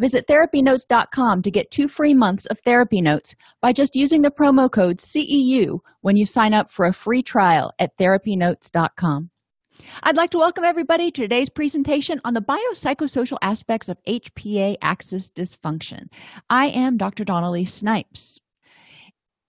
Visit therapynotes.com to get two free months of therapy notes by just using the promo code CEU when you sign up for a free trial at therapynotes.com. I'd like to welcome everybody to today's presentation on the biopsychosocial aspects of HPA axis dysfunction. I am Dr. Dawn-Elise Snipes.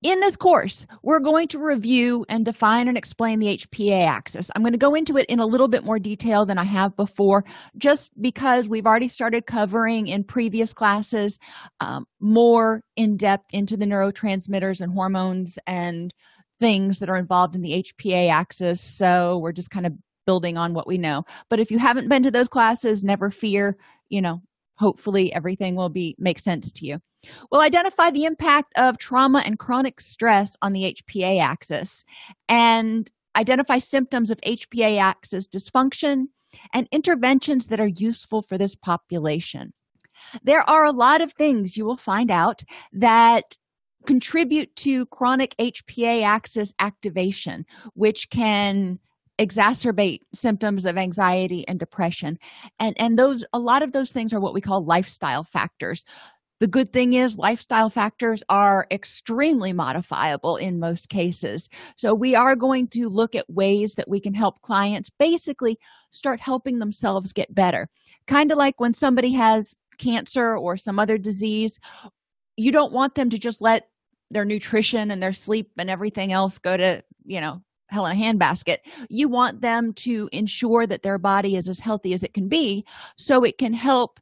In this course, we're going to review and define and explain the HPA axis. I'm going to go into it in a little bit more detail than I have before, just because we've already started covering in previous classes um, more in depth into the neurotransmitters and hormones and things that are involved in the HPA axis. So we're just kind of building on what we know. But if you haven't been to those classes, never fear, you know, hopefully everything will be make sense to you. We'll identify the impact of trauma and chronic stress on the hpa axis and identify symptoms of hpa axis dysfunction and interventions that are useful for this population. There are a lot of things you will find out that contribute to chronic hpa axis activation which can exacerbate symptoms of anxiety and depression. And and those a lot of those things are what we call lifestyle factors. The good thing is lifestyle factors are extremely modifiable in most cases. So we are going to look at ways that we can help clients basically start helping themselves get better. Kind of like when somebody has cancer or some other disease you don't want them to just let their nutrition and their sleep and everything else go to you know hell in a handbasket. You want them to ensure that their body is as healthy as it can be so it can help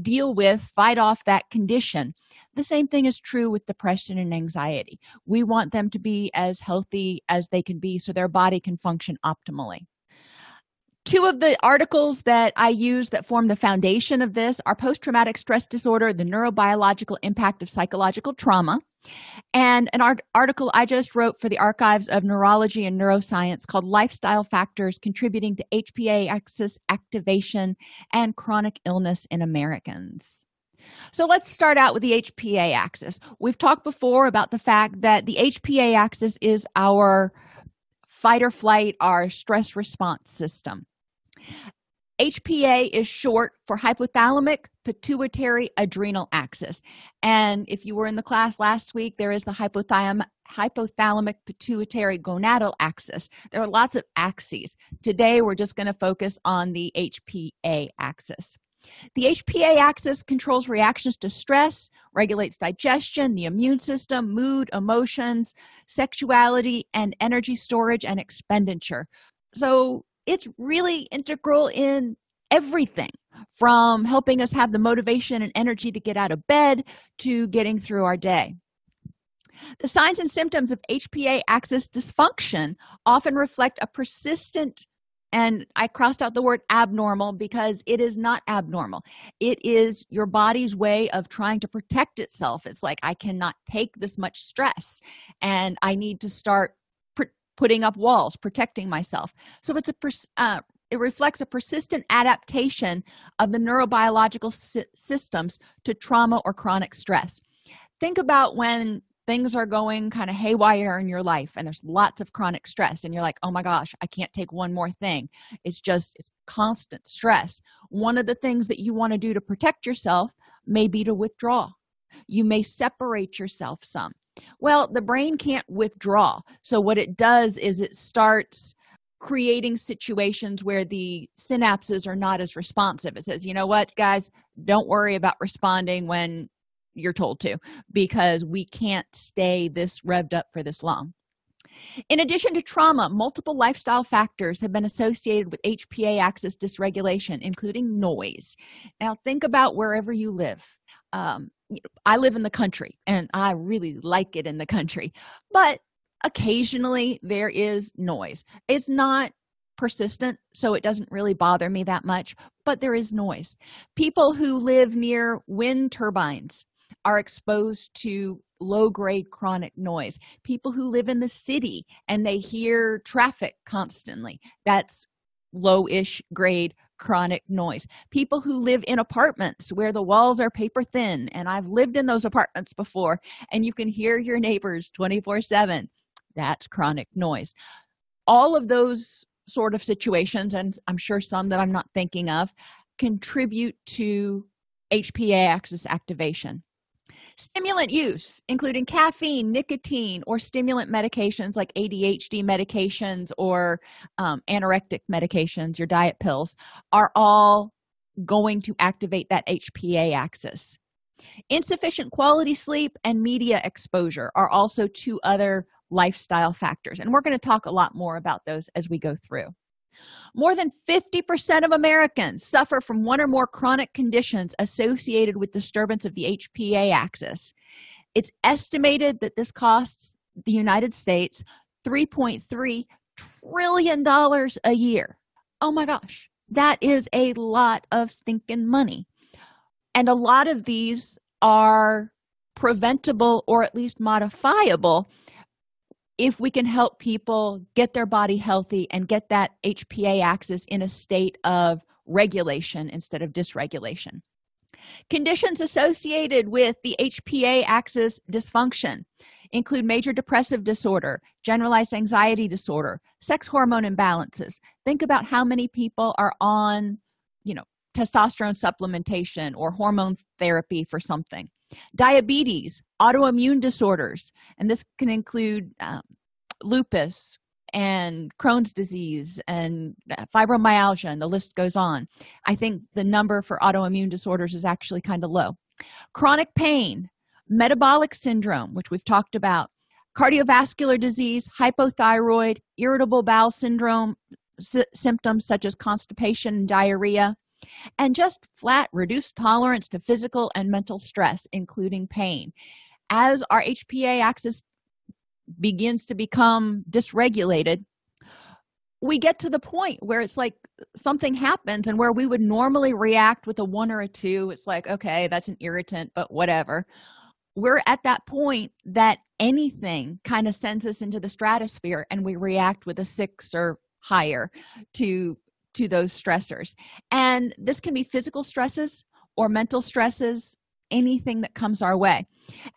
deal with fight off that condition. The same thing is true with depression and anxiety. We want them to be as healthy as they can be so their body can function optimally. Two of the articles that i use that form the foundation of this are post-traumatic stress disorder the neurobiological impact of psychological trauma and an art- article I just wrote for the Archives of Neurology and Neuroscience called Lifestyle Factors Contributing to HPA Axis Activation and Chronic Illness in Americans. So let's start out with the HPA axis. We've talked before about the fact that the HPA axis is our fight or flight, our stress response system. HPA is short for hypothalamic pituitary adrenal axis. And if you were in the class last week, there is the hypothalamic pituitary gonadal axis. There are lots of axes. Today, we're just going to focus on the HPA axis. The HPA axis controls reactions to stress, regulates digestion, the immune system, mood, emotions, sexuality, and energy storage and expenditure. So, it's really integral in everything from helping us have the motivation and energy to get out of bed to getting through our day. The signs and symptoms of HPA axis dysfunction often reflect a persistent and I crossed out the word abnormal because it is not abnormal. It is your body's way of trying to protect itself. It's like, I cannot take this much stress and I need to start putting up walls protecting myself. So it's a uh, it reflects a persistent adaptation of the neurobiological sy- systems to trauma or chronic stress. Think about when things are going kind of haywire in your life and there's lots of chronic stress and you're like oh my gosh i can't take one more thing. It's just it's constant stress. One of the things that you want to do to protect yourself may be to withdraw. You may separate yourself some well the brain can't withdraw. So what it does is it starts creating situations where the synapses are not as responsive. It says you know what guys? Don't worry about responding when you're told to because we can't stay this revved up for this long. In addition to trauma multiple lifestyle factors have been associated with hpa axis dysregulation including noise. Now think about wherever you live. Um, I live in the country and I really like it in the country, but occasionally there is noise. It's not persistent, so it doesn't really bother me that much, but there is noise. People who live near wind turbines are exposed to low grade chronic noise people who live in the city and they hear traffic constantly that's low-ish grade chronic noise. People who live in apartments where the walls are paper thin and i've lived in those apartments before and you can hear your neighbors 24 7 that's chronic noise. All of those sort of situations and i'm sure some that i'm not thinking of contribute to hpa axis activation stimulant use including caffeine nicotine or stimulant medications like adhd medications or um, anorectic medications your diet pills are all going to activate that hpa axis. Insufficient quality sleep and media exposure are also two other lifestyle factors and we're going to talk a lot more about those as we go through more than 50% of Americans suffer from one or more chronic conditions associated with disturbance of the HPA axis. It's estimated that this costs the United States $3.3 trillion a year. Oh my gosh, that is a lot of stinking money. And a lot of these are preventable or at least modifiable if we can help people get their body healthy and get that HPA axis in a state of regulation instead of dysregulation. Conditions associated with the HPA axis dysfunction include major depressive disorder, generalized anxiety disorder, sex hormone imbalances. Think about how many people are on, you know, testosterone supplementation or hormone therapy for something diabetes autoimmune disorders and this can include um, lupus and crohn's disease and fibromyalgia and the list goes on. I think the number for autoimmune disorders is actually kind of low. Chronic pain metabolic syndrome which we've talked about cardiovascular disease hypothyroid irritable bowel syndrome symptoms such as constipation and diarrhea and just flat reduced tolerance to physical and mental stress including pain as our hpa axis begins to become dysregulated we get to the point where it's like something happens and where we would normally react with a one or a two. It's like okay that's an irritant but whatever. We're at that point that anything kind of sends us into the stratosphere and we react with a six or higher to to those stressors. And this can be physical stresses or mental stresses anything that comes our way.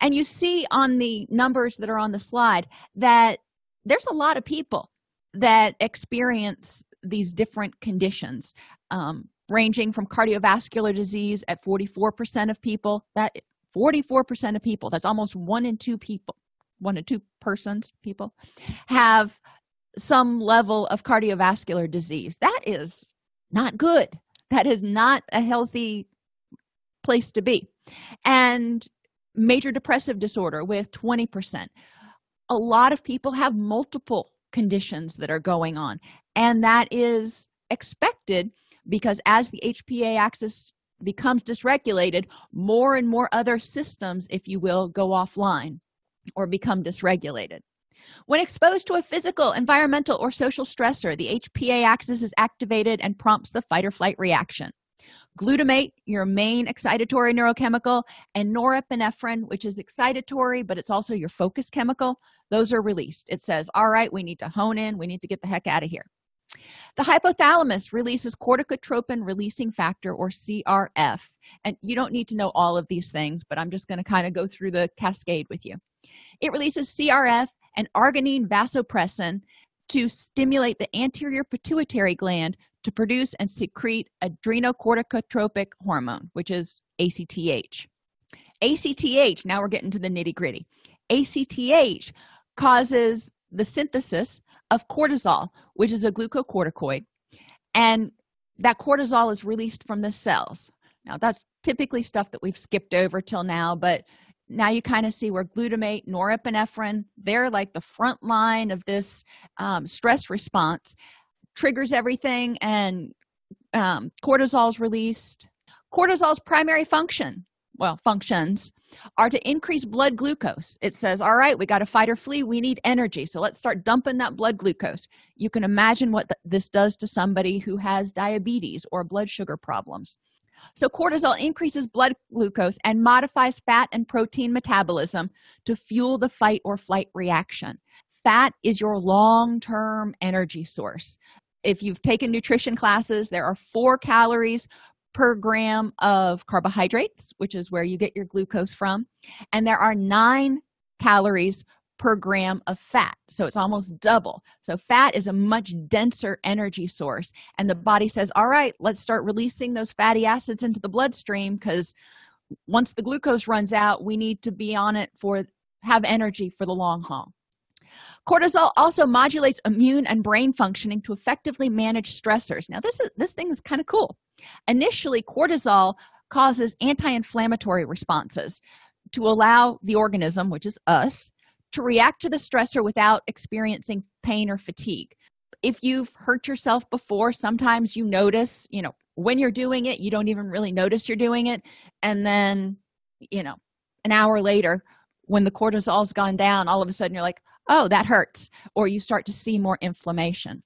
And you see on the numbers that are on the slide that there's a lot of people that experience these different conditions um, ranging from cardiovascular disease at 44% of people that 44% of people that's almost one in two people one in two persons people have some level of cardiovascular disease. That is not good. That is not a healthy place to be and major depressive disorder with 20% a lot of people have multiple conditions that are going on and that is expected because as the hpa axis becomes dysregulated more and more other systems if you will go offline or become dysregulated. When exposed to a physical environmental or social stressor the hpa axis is activated and prompts the fight or flight reaction glutamate your main excitatory neurochemical and norepinephrine which is excitatory but it's also your focus chemical those are released. It says all right we need to hone in. We need to get the heck out of here. The hypothalamus releases corticotropin releasing factor or crf and you don't need to know all of these things but i'm just going to kind of go through the cascade with you. It releases crf and arginine vasopressin to stimulate the anterior pituitary gland to produce and secrete adrenocorticotropic hormone which is acth acth now we're getting to the nitty-gritty acth causes the synthesis of cortisol which is a glucocorticoid and that cortisol is released from the cells. Now that's typically stuff that we've skipped over till now but now you kind of see where glutamate norepinephrine they're like the front line of this um, stress response triggers everything and um, cortisol is released. Cortisol's primary function well functions are to increase blood glucose. It says all right we got to fight or flee. We need energy. So let's start dumping that blood glucose. You can imagine what th this does to somebody who has diabetes or blood sugar problems. So, cortisol increases blood glucose and modifies fat and protein metabolism to fuel the fight or flight reaction. Fat is your long term energy source. If you've taken nutrition classes, there are four calories per gram of carbohydrates, which is where you get your glucose from, and there are nine calories per gram of fat. So it's almost double. So fat is a much denser energy source. And the body says, All right, let's start releasing those fatty acids into the bloodstream because once the glucose runs out, we need to be on it for have energy for the long haul. Cortisol also modulates immune and brain functioning to effectively manage stressors. Now, this is this thing is kind of cool. Initially, cortisol causes anti-inflammatory responses to allow the organism, which is us, to react to the stressor without experiencing pain or fatigue if you've hurt yourself before sometimes you notice you know when you're doing it you don't even really notice you're doing it and then you know an hour later when the cortisol's gone down all of a sudden you're like oh that hurts or you start to see more inflammation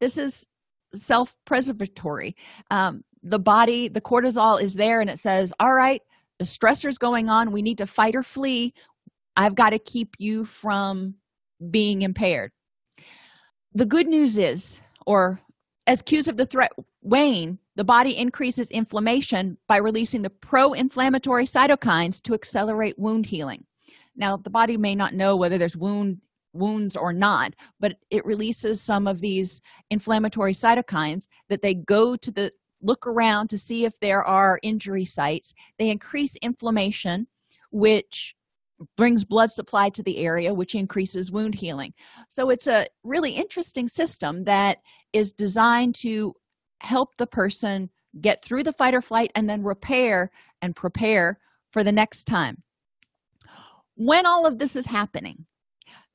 this is self-preservatory um, the body the cortisol is there and it says all right the stressor's going on we need to fight or flee I've got to keep you from being impaired. The good news is, or as cues of the threat wane, the body increases inflammation by releasing the pro inflammatory cytokines to accelerate wound healing. Now, the body may not know whether there's wound wounds or not but it releases some of these inflammatory cytokines that they go to the look around to see if there are injury sites. They increase inflammation which brings blood supply to the area which increases wound healing. So it's a really interesting system that is designed to help the person get through the fight or flight and then repair and prepare for the next time when all of this is happening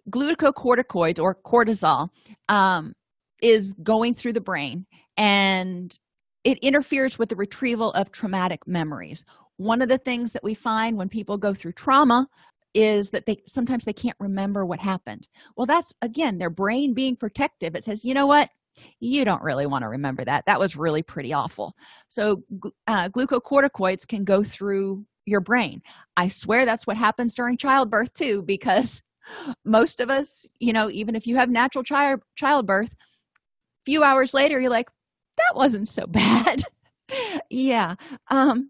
glucocorticoids or cortisol um, is going through the brain and it interferes with the retrieval of traumatic memories. One of the things that we find when people go through trauma is that they sometimes they can't remember what happened. Well that's again their brain being protective. It says you know what? You don't really want to remember that. That was really pretty awful. So uh, glucocorticoids can go through your brain. I swear that's what happens during childbirth too because most of us you know even if you have natural child childbirth few hours later you're like that wasn't so bad. Yeah um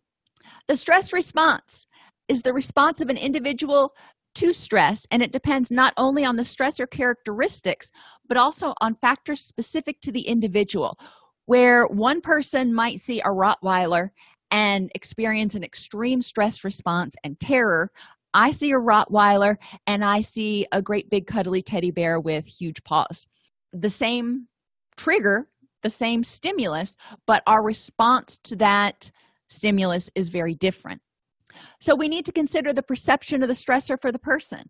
the stress response is the response of an individual to stress and it depends not only on the stressor characteristics but also on factors specific to the individual. Where one person might see a rottweiler and experience an extreme stress response and terror i see a rottweiler and i see a great big cuddly teddy bear with huge paws. The same trigger the same stimulus but our response to that stimulus is very different. So we need to consider the perception of the stressor for the person.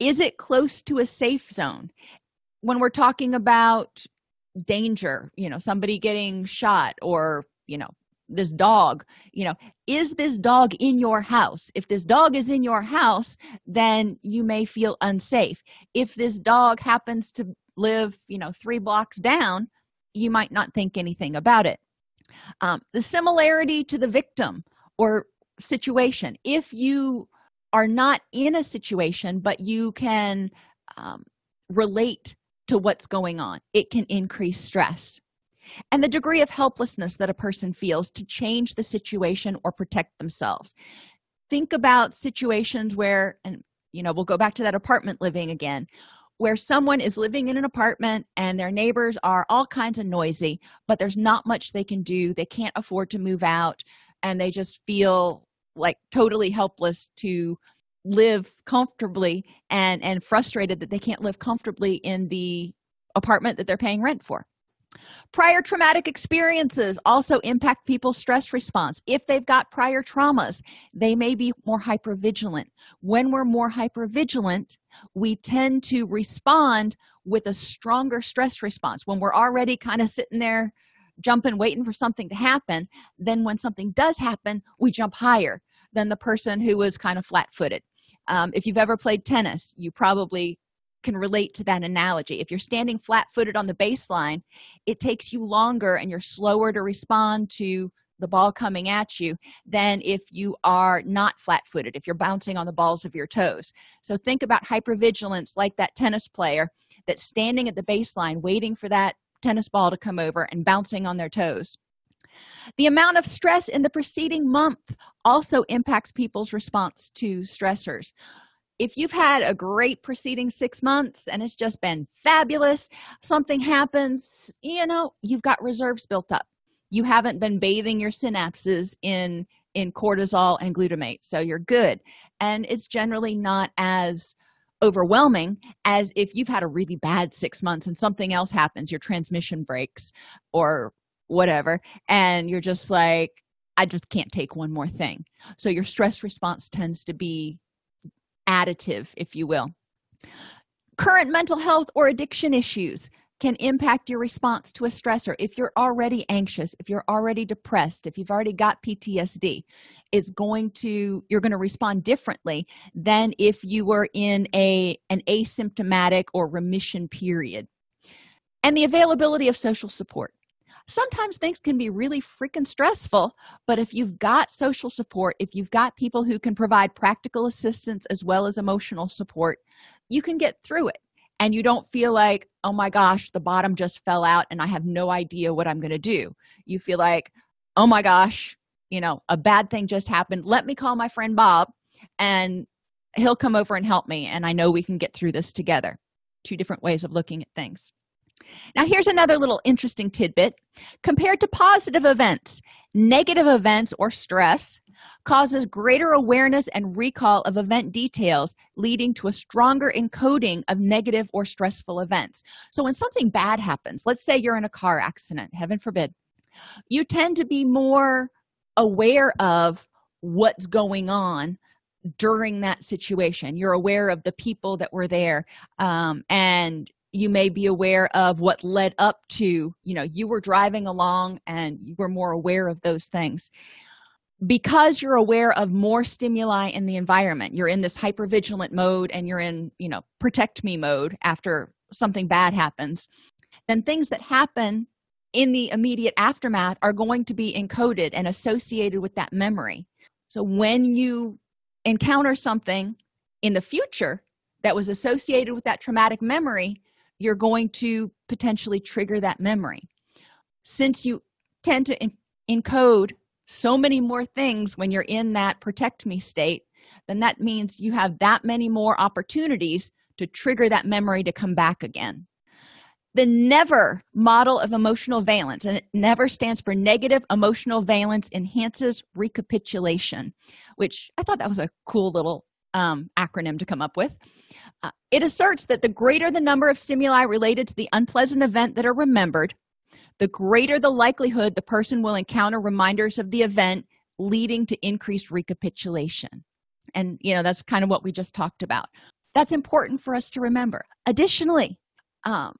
Is it close to a safe zone? When we're talking about danger you know somebody getting shot or you know this dog you know is this dog in your house? If this dog is in your house then you may feel unsafe. If this dog happens to live you know three blocks down you might not think anything about it. Um, the similarity to the victim or situation. If you are not in a situation but you can um, relate to what's going on it can increase stress and the degree of helplessness that a person feels to change the situation or protect themselves. Think about situations where and you know we'll go back to that apartment living again where someone is living in an apartment and their neighbors are all kinds of noisy but there's not much they can do. They can't afford to move out and they just feel like totally helpless to live comfortably and and frustrated that they can't live comfortably in the apartment that they're paying rent for prior traumatic experiences also impact people's stress response. If they've got prior traumas they may be more hypervigilant. When we're more hypervigilant we tend to respond with a stronger stress response. When we're already kind of sitting there jumping waiting for something to happen then when something does happen we jump higher than the person who was kind of flat-footed. Um, if you've ever played tennis you probably can relate to that analogy if you're standing flat-footed on the baseline it takes you longer and you're slower to respond to the ball coming at you than if you are not flat footed, if you're bouncing on the balls of your toes. So think about hypervigilance like that tennis player that's standing at the baseline waiting for that tennis ball to come over and bouncing on their toes. The amount of stress in the preceding month also impacts people's response to stressors. If you've had a great preceding six months and it's just been fabulous, something happens, you know, you've got reserves built up. You haven't been bathing your synapses in in cortisol and glutamate, so you're good. And it's generally not as overwhelming as if you've had a really bad six months and something else happens, your transmission breaks or whatever and you're just like i just can't take one more thing so your stress response tends to be additive if you will. Current mental health or addiction issues can impact your response to a stressor. If you're already anxious if you're already depressed if you've already got ptsd it's going to you're going to respond differently than if you were in a an asymptomatic or remission period. And the availability of social support sometimes things can be really freaking stressful but if you've got social support if you've got people who can provide practical assistance as well as emotional support you can get through it. And you don't feel like oh my gosh the bottom just fell out and i have no idea what i'm going to do. You feel like oh my gosh you know a bad thing just happened. Let me call my friend bob and he'll come over and help me and i know we can get through this together. Two different ways of looking at things now, here's another little interesting tidbit. Compared to positive events, negative events or stress causes greater awareness and recall of event details, leading to a stronger encoding of negative or stressful events. So, when something bad happens, let's say you're in a car accident, heaven forbid, you tend to be more aware of what's going on during that situation. You're aware of the people that were there um, and you may be aware of what led up to you know you were driving along and you were more aware of those things. Because you're aware of more stimuli in the environment you're in this hypervigilant mode and you're in you know protect me mode after something bad happens then things that happen in the immediate aftermath are going to be encoded and associated with that memory. So when you encounter something in the future that was associated with that traumatic memory you're going to potentially trigger that memory. Since you tend to encode so many more things when you're in that protect me state then that means you have that many more opportunities to trigger that memory to come back again. The never model of emotional valence and it never stands for negative emotional valence enhances recapitulation which i thought that was a cool little um, acronym to come up with. Uh, it asserts that the greater the number of stimuli related to the unpleasant event that are remembered the greater the likelihood the person will encounter reminders of the event leading to increased recapitulation. And you know that's kind of what we just talked about. That's important for us to remember. Additionally um,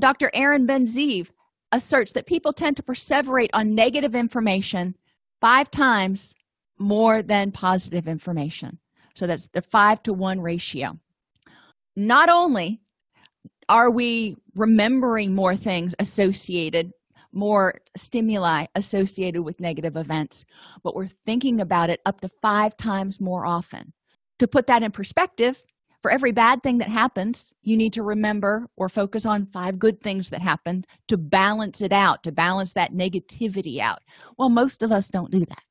dr aaron ben-zeev asserts that people tend to perseverate on negative information five times more than positive information so that's the five to one ratio. Not only are we remembering more things associated more stimuli associated with negative events but we're thinking about it up to five times more often. To put that in perspective for every bad thing that happens you need to remember or focus on five good things that happen to balance it out to balance that negativity out. Well most of us don't do that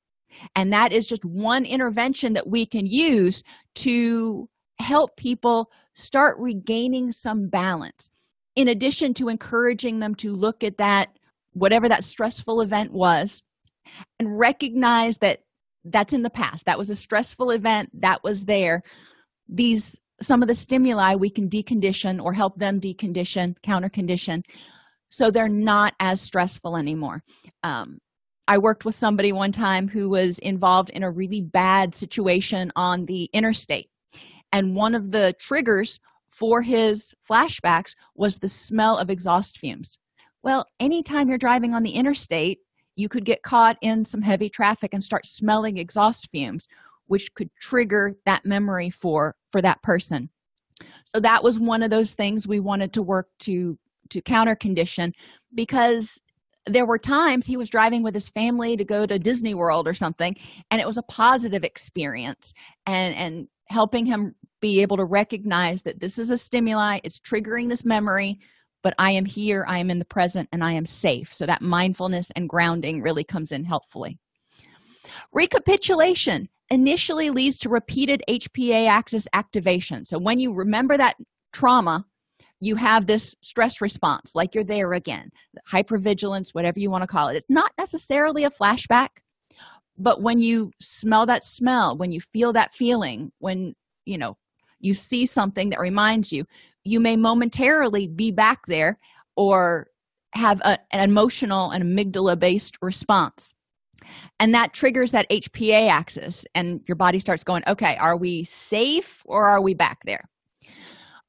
and that is just one intervention that we can use to help people start regaining some balance. In addition to encouraging them to look at that whatever that stressful event was and recognize that that's in the past. That was a stressful event that was there. These some of the stimuli we can decondition or help them decondition counter condition so they're not as stressful anymore. Um, i worked with somebody one time who was involved in a really bad situation on the interstate. And one of the triggers for his flashbacks was the smell of exhaust fumes. Well anytime you're driving on the interstate you could get caught in some heavy traffic and start smelling exhaust fumes which could trigger that memory for for that person. So that was one of those things we wanted to work to to counter condition because there were times he was driving with his family to go to disney world or something and it was a positive experience and and helping him be able to recognize that this is a stimuli it's triggering this memory but i am here i am in the present and i am safe. So that mindfulness and grounding really comes in helpfully. Recapitulation initially leads to repeated hpa axis activation. So when you remember that trauma you have this stress response like you're there again hypervigilance whatever you want to call it. It's not necessarily a flashback but when you smell that smell when you feel that feeling when you know you see something that reminds you you may momentarily be back there or have a, an emotional and amygdala based response. And that triggers that hpa axis and your body starts going okay are we safe or are we back there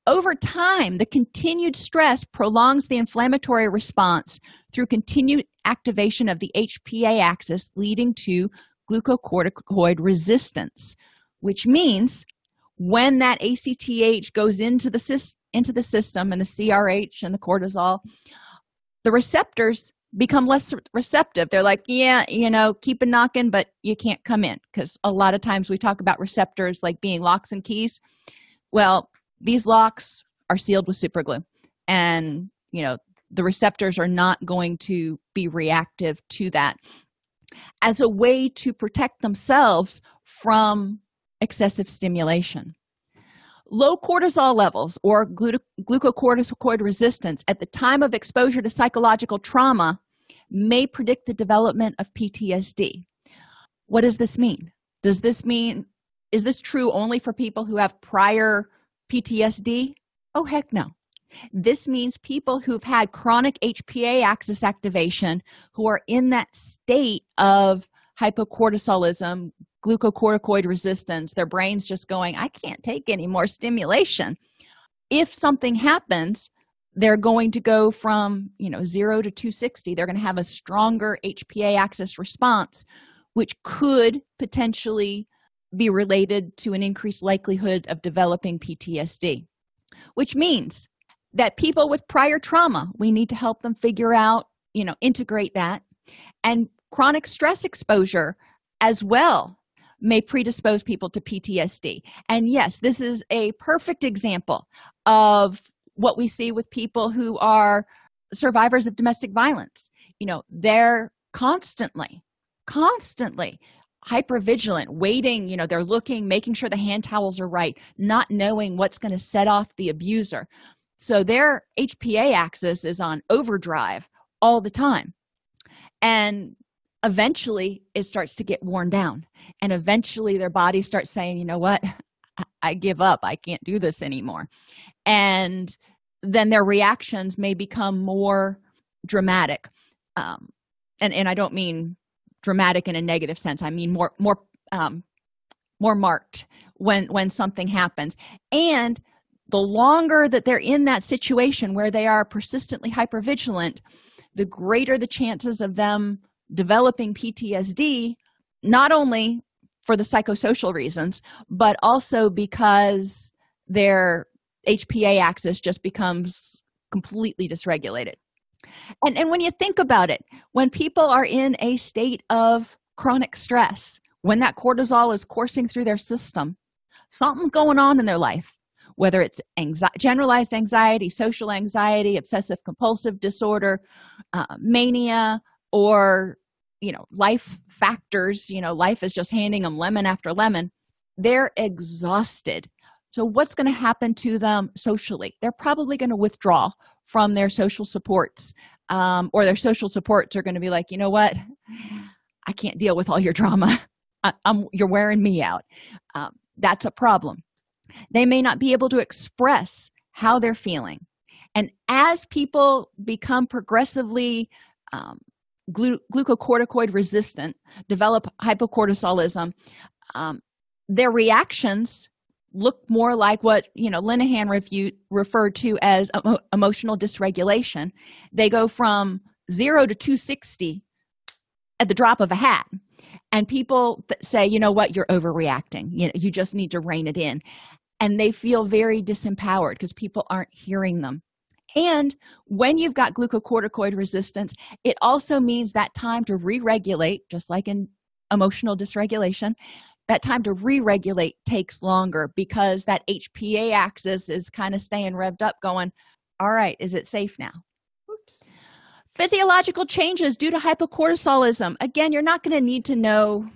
over time, the continued stress prolongs the inflammatory response through continued activation of the HPA axis, leading to glucocorticoid resistance, which means when that ACTH goes into the, into the system and the CRH and the cortisol, the receptors become less receptive. They're like, yeah, you know, keep a knocking, but you can't come in. Because a lot of times we talk about receptors like being locks and keys. Well, these locks are sealed with super glue. And you know the receptors are not going to be reactive to that as a way to protect themselves from excessive stimulation. Low cortisol levels or glucocorticoid resistance at the time of exposure to psychological trauma may predict the development of ptsd what does this mean? Does this mean is this true only for people who have prior PTSD? Oh, heck no. This means people who've had chronic HPA axis activation who are in that state of hypocortisolism, glucocorticoid resistance, their brain's just going, I can't take any more stimulation. If something happens, they're going to go from you know 0 to 260 they're going to have a stronger hpa axis response which could potentially be related to an increased likelihood of developing PTSD, which means that people with prior trauma, we need to help them figure out, you know, integrate that. And chronic stress exposure as well may predispose people to PTSD. And yes, this is a perfect example of what we see with people who are survivors of domestic violence. You know, they're constantly, constantly hyper vigilant waiting you know they're looking making sure the hand towels are right not knowing what's going to set off the abuser. So their hpa axis is on overdrive all the time. And eventually it starts to get worn down. And eventually their body starts saying you know what? I give up. I can't do this anymore. And then their reactions may become more dramatic. Um, and and i don't mean dramatic in a negative sense. I mean more more um, more marked when when something happens. And the longer that they're in that situation where they are persistently hypervigilant the greater the chances of them developing ptsd not only for the psychosocial reasons but also because their hpa axis just becomes completely dysregulated and and when you think about it when people are in a state of chronic stress when that cortisol is coursing through their system something's going on in their life whether it's anxiety, generalized anxiety social anxiety obsessive compulsive disorder uh, mania or you know life factors you know life is just handing them lemon after lemon they're exhausted so what's going to happen to them socially? They're probably going to withdraw from their social supports um, or their social supports are going to be like you know what? I can't deal with all your drama. I, am you're wearing me out. Um, that's a problem. They may not be able to express how they're feeling. And as people become progressively um, glu- glucocorticoid resistant develop hypocortisolism um, their reactions look more like what you know linehan referred to as emo- emotional dysregulation. They go from 0 to 260 at the drop of a hat. And people th- say you know what? You're overreacting. You know you just need to rein it in. And they feel very disempowered because people aren't hearing them. And when you've got glucocorticoid resistance it also means that time to re-regulate just like in emotional dysregulation that time to re-regulate takes longer because that hpa axis is kind of staying revved up going all right is it safe now Oops. physiological changes due to hypocortisolism again you're not going to need to know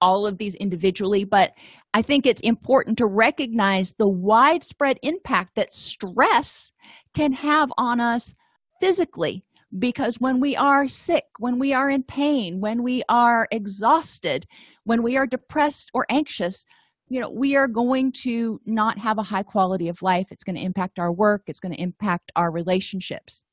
all of these individually but i think it's important to recognize the widespread impact that stress can have on us physically because when we are sick when we are in pain when we are exhausted when we are depressed or anxious you know we are going to not have a high quality of life. It's going to impact our work. It's going to impact our relationships.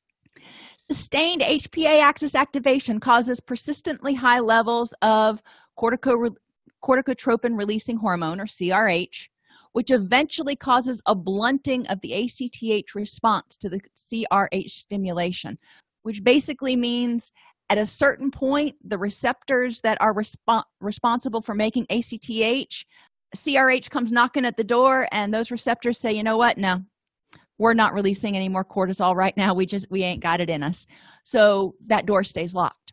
Sustained hpa axis activation causes persistently high levels of cortico corticotropin releasing hormone or crh which eventually causes a blunting of the acth response to the crh stimulation which basically means at a certain point the receptors that are resp- responsible for making acth crh comes knocking at the door and those receptors say you know what? No. We're not releasing any more cortisol right now. We just we ain't got it in us. So that door stays locked.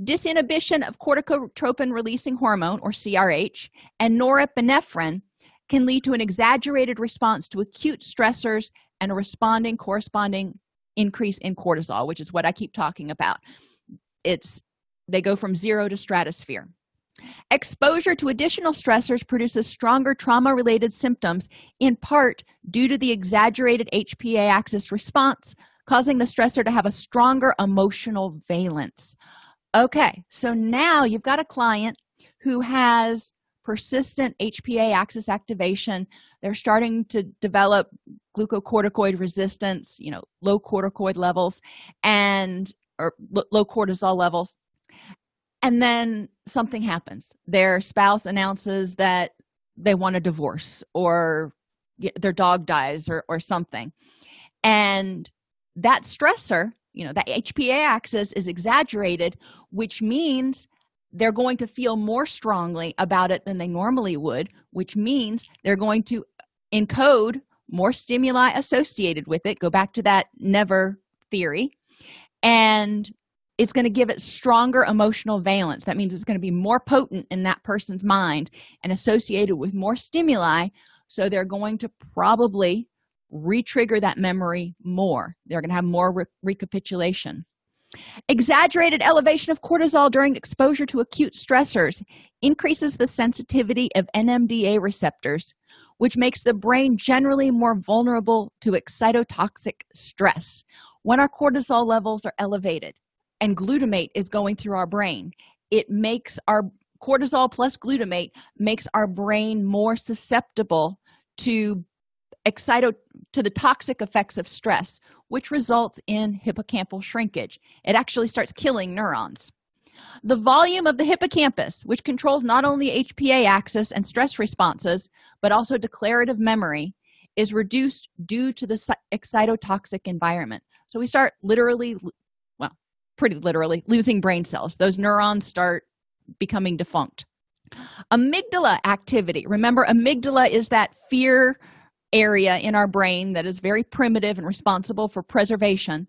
Disinhibition of corticotropin releasing hormone or crh and norepinephrine can lead to an exaggerated response to acute stressors and a responding corresponding increase in cortisol which is what i keep talking about it's they go from zero to stratosphere. Exposure to additional stressors produces stronger trauma related symptoms in part due to the exaggerated hpa axis response causing the stressor to have a stronger emotional valence. Okay so now you've got a client who has persistent hpa axis activation. They're starting to develop glucocorticoid resistance you know low corticoid levels and or low cortisol levels. And then something happens. Their spouse announces that they want a divorce or their dog dies or, or something. And that stressor you know that hpa axis is exaggerated which means they're going to feel more strongly about it than they normally would which means they're going to encode more stimuli associated with it. Go back to that never theory and it's going to give it stronger emotional valence. That means it's going to be more potent in that person's mind and associated with more stimuli. So they're going to probably re-trigger that memory more. They're going to have more re- recapitulation exaggerated elevation of cortisol during exposure to acute stressors increases the sensitivity of nmda receptors which makes the brain generally more vulnerable to excitotoxic stress when our cortisol levels are elevated and glutamate is going through our brain. It makes our cortisol plus glutamate makes our brain more susceptible to excito to the toxic effects of stress which results in hippocampal shrinkage. It actually starts killing neurons. The volume of the hippocampus which controls not only hpa axis and stress responses but also declarative memory is reduced due to the excitotoxic environment. So we start literally well pretty literally losing brain cells. Those neurons start becoming defunct. Amygdala activity. Remember amygdala is that fear area in our brain that is very primitive and responsible for preservation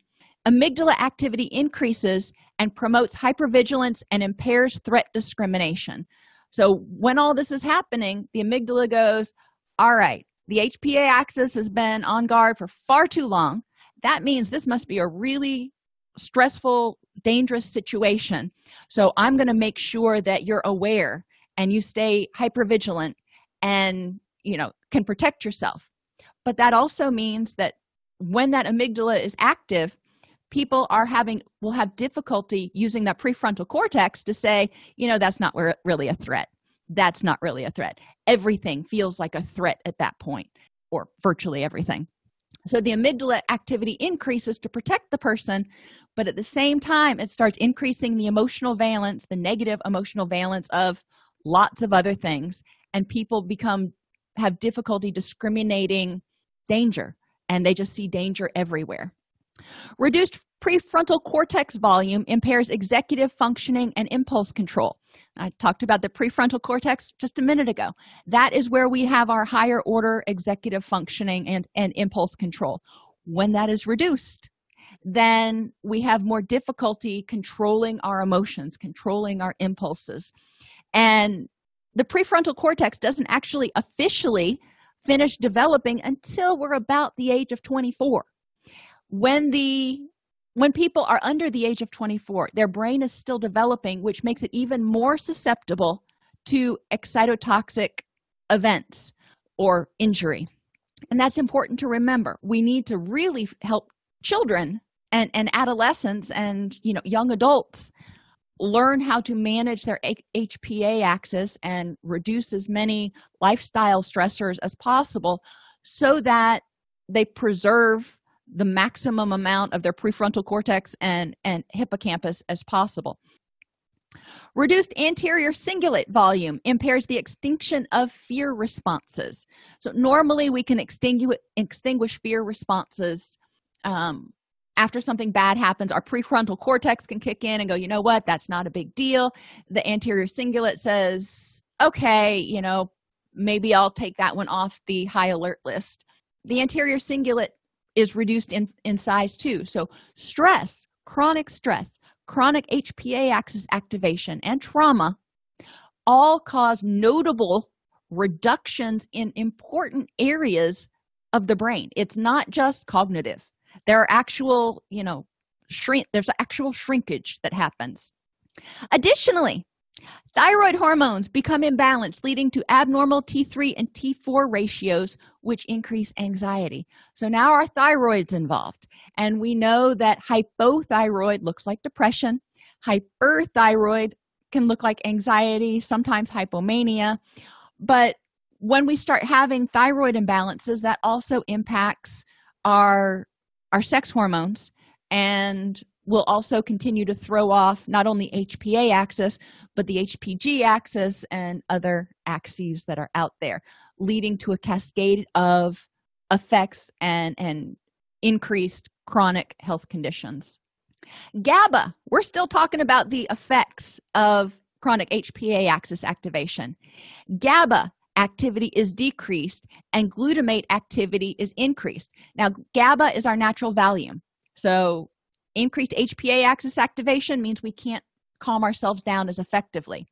amygdala activity increases and promotes hypervigilance and impairs threat discrimination. So when all this is happening the amygdala goes all right the hpa axis has been on guard for far too long. That means this must be a really stressful dangerous situation. So i'm going to make sure that you're aware and you stay hypervigilant and you know can protect yourself but that also means that when that amygdala is active people are having will have difficulty using that prefrontal cortex to say you know that's not really a threat. That's not really a threat. Everything feels like a threat at that point or virtually everything. So the amygdala activity increases to protect the person but at the same time it starts increasing the emotional valence the negative emotional valence of lots of other things and people become have difficulty discriminating danger and they just see danger everywhere. Reduced prefrontal cortex volume impairs executive functioning and impulse control. I talked about the prefrontal cortex just a minute ago. That is where we have our higher order executive functioning and, and impulse control. When that is reduced then we have more difficulty controlling our emotions controlling our impulses. And the prefrontal cortex doesn't actually officially finish developing until we're about the age of 24 when the when people are under the age of 24 their brain is still developing which makes it even more susceptible to excitotoxic events or injury. And that's important to remember. We need to really help children and, and adolescents and you know young adults learn how to manage their hpa axis and reduce as many lifestyle stressors as possible so that they preserve the maximum amount of their prefrontal cortex and and hippocampus as possible. Reduced anterior cingulate volume impairs the extinction of fear responses. So normally we can extinguish extinguish fear responses um, after something bad happens our prefrontal cortex can kick in and go you know what? That's not a big deal. The anterior cingulate says okay you know maybe i'll take that one off the high alert list. The anterior cingulate is reduced in in size too. So stress chronic stress chronic hpa axis activation and trauma all cause notable reductions in important areas of the brain. It's not just cognitive there are actual you know shrink there's actual shrinkage that happens. Additionally thyroid hormones become imbalanced leading to abnormal t3 and t4 ratios which increase anxiety. So now our thyroid's involved and we know that hypothyroid looks like depression. Hyperthyroid can look like anxiety sometimes hypomania. But when we start having thyroid imbalances that also impacts our our sex hormones and will also continue to throw off not only HPA axis, but the HPG axis and other axes that are out there, leading to a cascade of effects and, and increased chronic health conditions. GABA, we're still talking about the effects of chronic HPA axis activation. GABA activity is decreased and glutamate activity is increased. Now, GABA is our natural Valium. So, increased HPA axis activation means we can't calm ourselves down as effectively.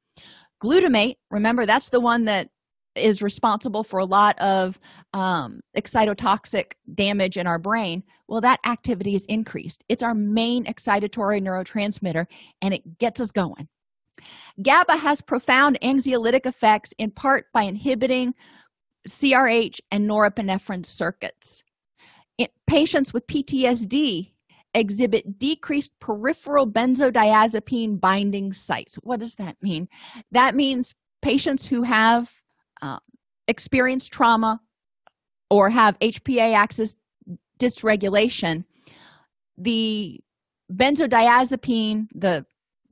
Glutamate, remember, that's the one that is responsible for a lot of um, excitotoxic damage in our brain. Well, that activity is increased. It's our main excitatory neurotransmitter and it gets us going. GABA has profound anxiolytic effects in part by inhibiting CRH and norepinephrine circuits. In patients with PTSD exhibit decreased peripheral benzodiazepine binding sites. What does that mean? That means patients who have uh, experienced trauma or have HPA axis dysregulation, the benzodiazepine, the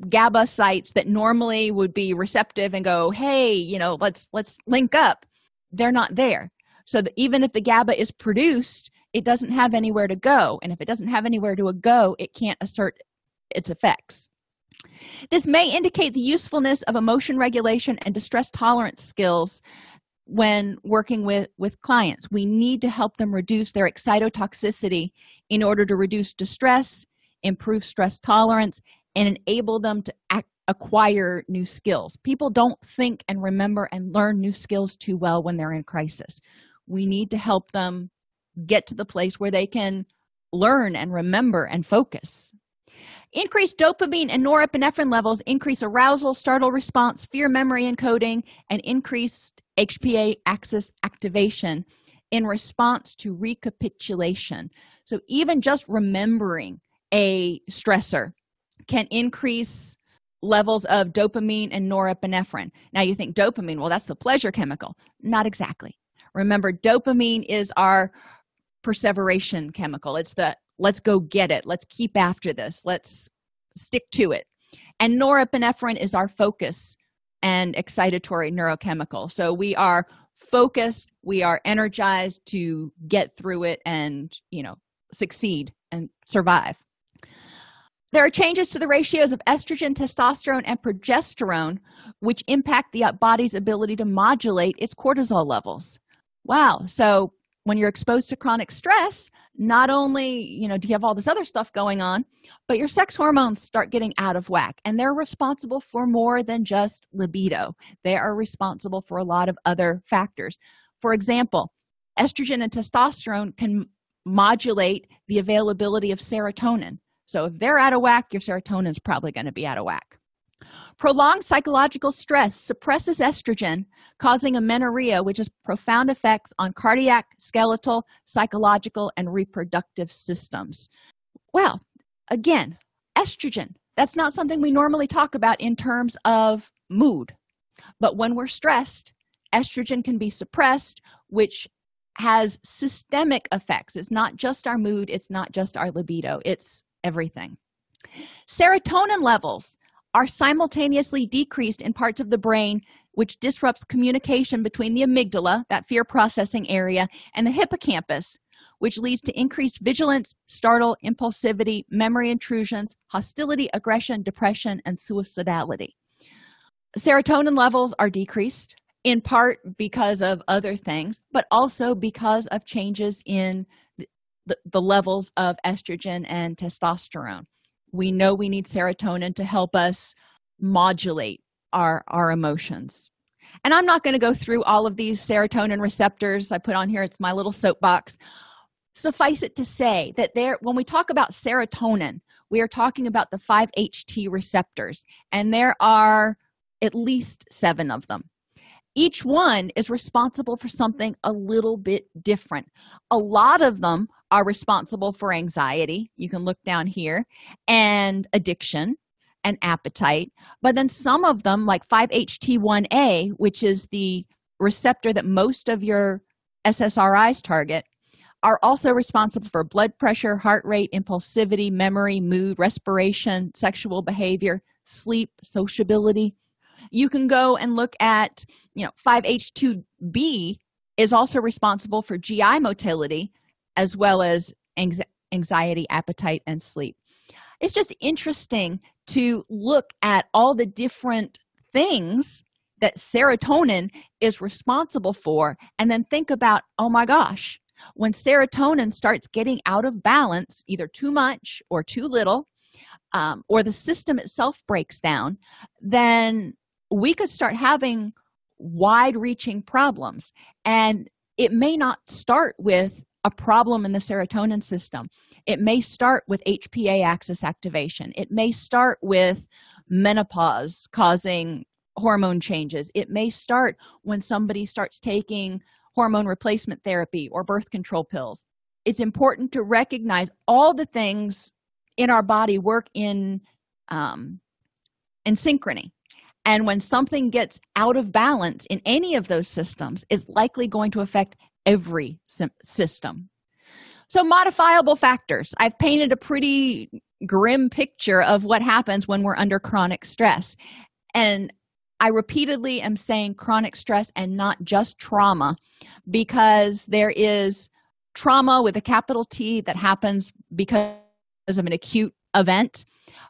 GABA sites that normally would be receptive and go, "Hey, you know, let's let's link up." They're not there. So that even if the GABA is produced, it doesn't have anywhere to go, and if it doesn't have anywhere to go, it can't assert its effects. This may indicate the usefulness of emotion regulation and distress tolerance skills when working with with clients. We need to help them reduce their excitotoxicity in order to reduce distress, improve stress tolerance, and enable them to acquire new skills. People don't think and remember and learn new skills too well when they're in crisis. We need to help them get to the place where they can learn and remember and focus. Increased dopamine and norepinephrine levels increase arousal, startle response, fear memory encoding, and increased HPA axis activation in response to recapitulation. So, even just remembering a stressor can increase levels of dopamine and norepinephrine. Now you think dopamine, well, that's the pleasure chemical. Not exactly. Remember, dopamine is our perseveration chemical. It's the let's go get it, let's keep after this, let's stick to it. And norepinephrine is our focus and excitatory neurochemical. So we are focused, we are energized to get through it and, you know, succeed and survive. There are changes to the ratios of estrogen, testosterone, and progesterone, which impact the body's ability to modulate its cortisol levels. Wow. So, when you're exposed to chronic stress, not only you know do you have all this other stuff going on but your sex hormones start getting out of whack and they're responsible for more than just libido they are responsible for a lot of other factors for example estrogen and testosterone can modulate the availability of serotonin so if they're out of whack your serotonin is probably going to be out of whack Prolonged psychological stress suppresses estrogen, causing amenorrhea, which has profound effects on cardiac, skeletal, psychological, and reproductive systems. Well, again, estrogen, that's not something we normally talk about in terms of mood. But when we're stressed, estrogen can be suppressed, which has systemic effects. It's not just our mood, it's not just our libido, it's everything. Serotonin levels are simultaneously decreased in parts of the brain which disrupts communication between the amygdala that fear processing area and the hippocampus which leads to increased vigilance startle impulsivity memory intrusions hostility aggression depression and suicidality serotonin levels are decreased in part because of other things but also because of changes in the, levels of estrogen and testosterone. We know we need serotonin to help us modulate our our emotions. And i'm not going to go through all of these serotonin receptors i put on here. It's my little soapbox. Suffice it to say that there when we talk about serotonin we are talking about the 5-ht receptors and there are at least seven of them. Each one is responsible for something a little bit different. A lot of them are responsible for anxiety. You can look down here. And addiction and appetite. But then some of them like 5ht1a which is the receptor that most of your ssris target are also responsible for blood pressure heart rate impulsivity memory mood respiration sexual behavior sleep sociability. You can go and look at you know 5h2b is also responsible for gi motility as well as anxiety appetite and sleep. It's just interesting to look at all the different things that serotonin is responsible for and then think about oh my gosh when serotonin starts getting out of balance either too much or too little um, or the system itself breaks down then we could start having wide reaching problems. And it may not start with a problem in the serotonin system. It may start with HPA axis activation. It may start with menopause causing hormone changes. It may start when somebody starts taking hormone replacement therapy or birth control pills. It's important to recognize all the things in our body work in um, in synchrony. And when something gets out of balance in any of those systems, is likely going to affect every system. So modifiable factors. I've painted a pretty grim picture of what happens when we're under chronic stress. And i repeatedly am saying chronic stress and not just trauma because there is trauma with a capital t that happens because of an acute event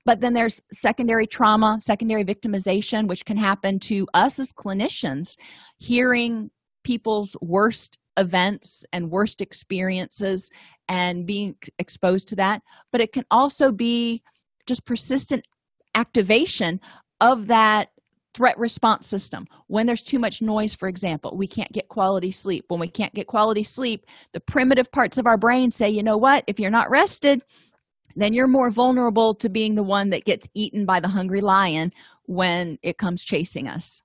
but then there's secondary trauma secondary victimization which can happen to us as clinicians hearing people's worst events and worst experiences and being exposed to that but it can also be just persistent activation of that threat response system. When there's too much noise for example we can't get quality sleep. When we can't get quality sleep the primitive parts of our brain say you know what? If you're not rested then you're more vulnerable to being the one that gets eaten by the hungry lion when it comes chasing us.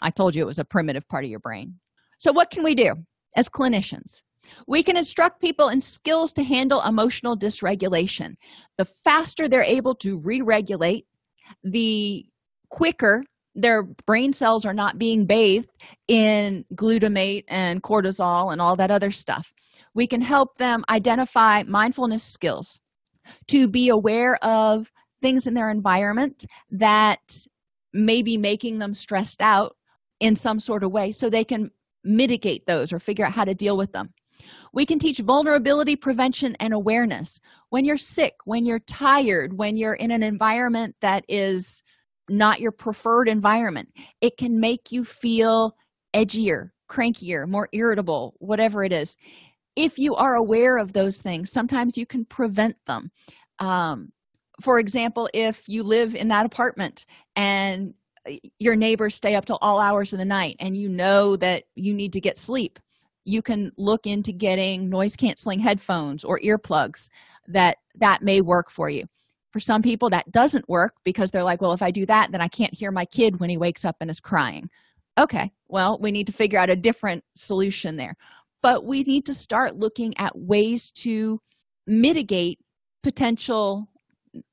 I told you it was a primitive part of your brain. So what can we do as clinicians. We can instruct people in skills to handle emotional dysregulation. The faster they're able to re-regulate the quicker their brain cells are not being bathed in glutamate and cortisol and all that other stuff. We can help them identify mindfulness skills to be aware of things in their environment that may be making them stressed out in some sort of way so they can mitigate those or figure out how to deal with them. We can teach vulnerability prevention and awareness. When you're sick when you're tired when you're in an environment that is not your preferred environment it can make you feel edgier crankier more irritable whatever it is. If you are aware of those things sometimes you can prevent them. Um, for example if you live in that apartment and your neighbors stay up till all hours of the night and you know that you need to get sleep you can look into getting noise canceling headphones or earplugs that that may work for you. For some people that doesn't work because they're like well if i do that then i can't hear my kid when he wakes up and is crying. Okay well we need to figure out a different solution there. But we need to start looking at ways to mitigate potential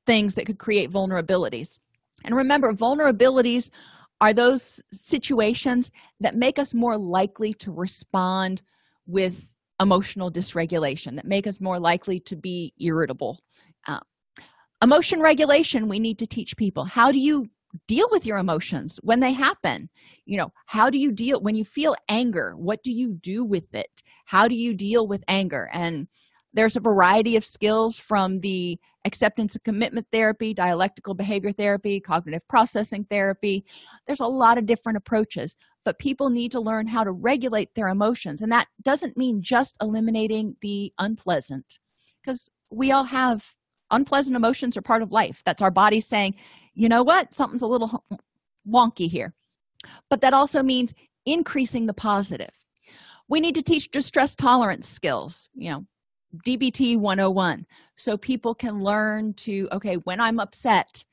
things that could create vulnerabilities and remember vulnerabilities are those situations that make us more likely to respond with emotional dysregulation that make us more likely to be irritable. Uh, emotion regulation we need to teach people. How do you deal with your emotions when they happen? You know how do you deal when you feel anger what do you do with it? How do you deal with anger? And there's a variety of skills from the acceptance and commitment therapy dialectical behavior therapy cognitive processing therapy. There's a lot of different approaches but people need to learn how to regulate their emotions and that doesn't mean just eliminating the unpleasant because we all have unpleasant emotions are part of life. That's our body saying you know what? Something's a little wonky here. But that also means increasing the positive. We need to teach distress tolerance skills you know dbt 101 so people can learn to okay when i'm upset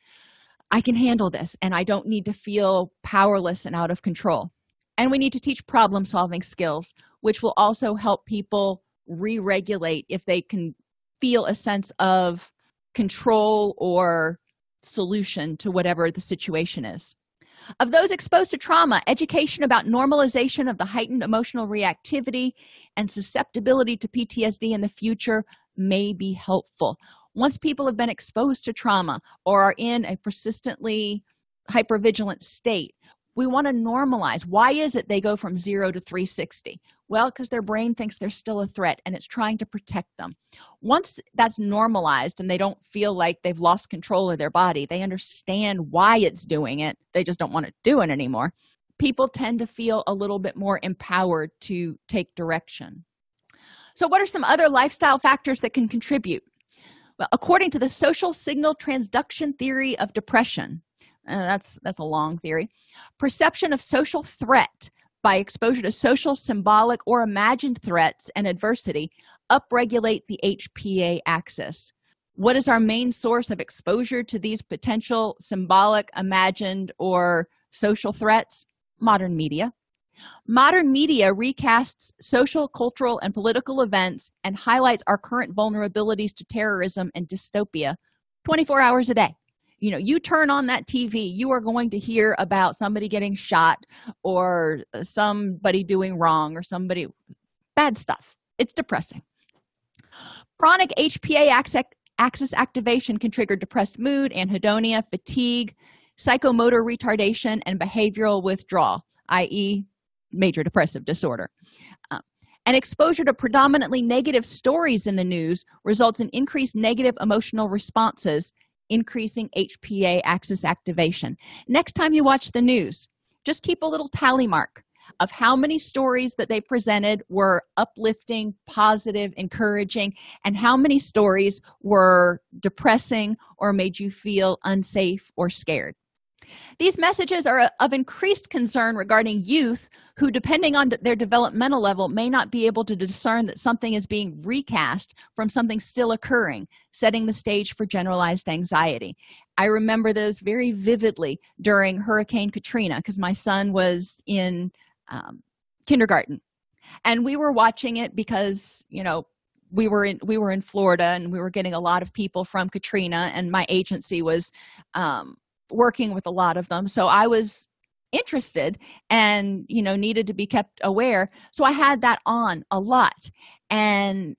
i can handle this and i don't need to feel powerless and out of control. And we need to teach problem solving skills which will also help people re-regulate if they can feel a sense of control or solution to whatever the situation is of those exposed to trauma education about normalization of the heightened emotional reactivity and susceptibility to ptsd in the future may be helpful. Once people have been exposed to trauma or are in a persistently hypervigilant state we want to normalize. Why is it they go from 0 to 360 well because their brain thinks they're still a threat and it's trying to protect them. Once that's normalized and they don't feel like they've lost control of their body they understand why it's doing it they just don't want to do it anymore people tend to feel a little bit more empowered to take direction. So what are some other lifestyle factors that can contribute? Well according to the social signal transduction theory of depression uh, that's that's a long theory perception of social threat by exposure to social symbolic or imagined threats and adversity upregulate the hpa axis. What is our main source of exposure to these potential symbolic imagined or social threats? Modern media. Modern media recasts social cultural and political events and highlights our current vulnerabilities to terrorism and dystopia 24 hours a day you know you turn on that tv you are going to hear about somebody getting shot or somebody doing wrong or somebody bad stuff. It's depressing. Chronic hpa axis activation can trigger depressed mood anhedonia fatigue psychomotor retardation and behavioral withdrawal i.e major depressive disorder. Uh, and exposure to predominantly negative stories in the news results in increased negative emotional responses increasing hpa axis activation. Next time you watch the news just keep a little tally mark of how many stories that they presented were uplifting positive encouraging and how many stories were depressing or made you feel unsafe or scared these messages are of increased concern regarding youth who depending on their developmental level may not be able to discern that something is being recast from something still occurring setting the stage for generalized anxiety. I remember those very vividly during hurricane katrina because my son was in um, kindergarten. And we were watching it because you know we were in we were in florida and we were getting a lot of people from katrina and my agency was um, working with a lot of them. So i was interested and you know needed to be kept aware. So i had that on a lot. And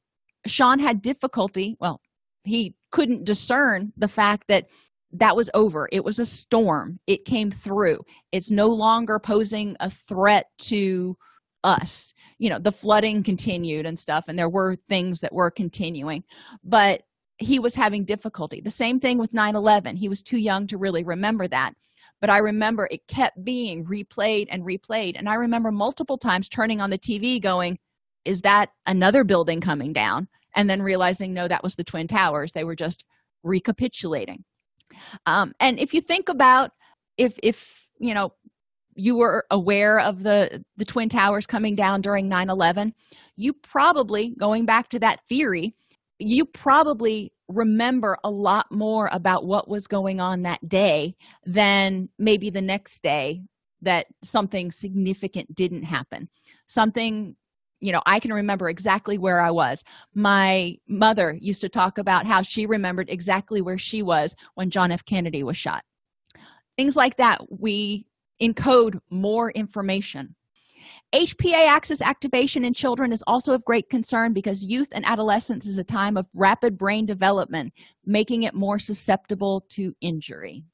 sean had difficulty well he couldn't discern the fact that that was over. It was a storm. It came through. It's no longer posing a threat to us. You know the flooding continued and stuff and there were things that were continuing. But he was having difficulty. The same thing with 9-11 he was too young to really remember that. But i remember it kept being replayed and replayed. And i remember multiple times turning on the tv going is that another building coming down? And then realizing no that was the twin towers. They were just recapitulating. Um, and if you think about if if you know you were aware of the the twin towers coming down during 9-11 you probably going back to that theory you probably remember a lot more about what was going on that day than maybe the next day that something significant didn't happen. Something you know i can remember exactly where i was. My mother used to talk about how she remembered exactly where she was when john f. Kennedy was shot. Things like that we encode more information HPA axis activation in children is also of great concern because youth and adolescence is a time of rapid brain development, making it more susceptible to injury.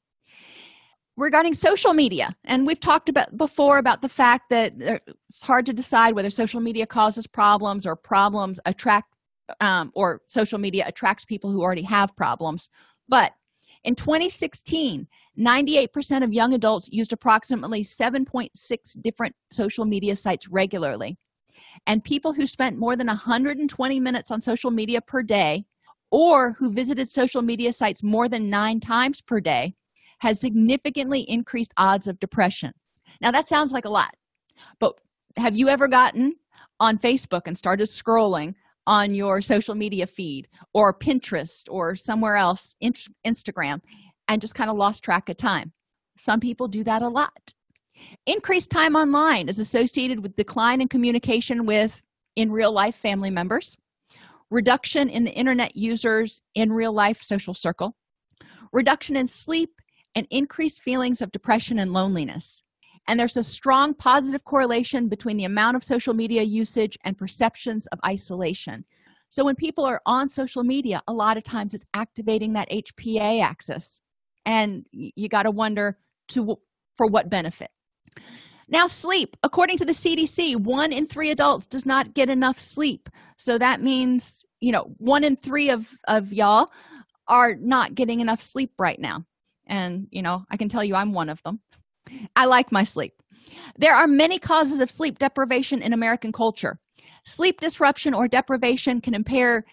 Regarding social media, and we've talked about before about the fact that it's hard to decide whether social media causes problems or problems attract um, or social media attracts people who already have problems. But in 2016, 98% of young adults used approximately 7.6 different social media sites regularly. And people who spent more than 120 minutes on social media per day or who visited social media sites more than nine times per day has significantly increased odds of depression. Now, that sounds like a lot, but have you ever gotten on Facebook and started scrolling on your social media feed or Pinterest or somewhere else, Instagram, and just kind of lost track of time. Some people do that a lot. Increased time online is associated with decline in communication with in real life family members, reduction in the internet users in real life social circle, reduction in sleep, and increased feelings of depression and loneliness. And there's a strong positive correlation between the amount of social media usage and perceptions of isolation. So, when people are on social media, a lot of times it's activating that HPA axis. And you got to wonder to for what benefit. Now sleep. According to the cdc one in three adults does not get enough sleep. So that means you know one in three of of y'all are not getting enough sleep right now. And you know i can tell you i'm one of them i like my sleep there are many causes of sleep deprivation in american culture sleep disruption or deprivation can impair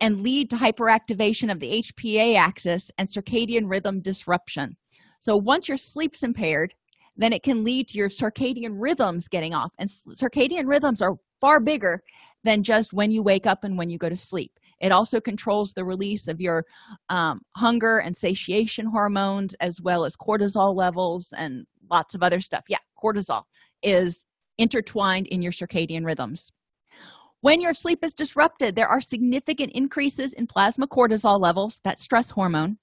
and lead to hyperactivation of the HPA axis and circadian rhythm disruption. So once your sleep's impaired, then it can lead to your circadian rhythms getting off. And circadian rhythms are far bigger than just when you wake up and when you go to sleep. It also controls the release of your um, hunger and satiation hormones, as well as cortisol levels and lots of other stuff. Yeah, cortisol is intertwined in your circadian rhythms. When your sleep is disrupted, there are significant increases in plasma cortisol levels, that stress hormone,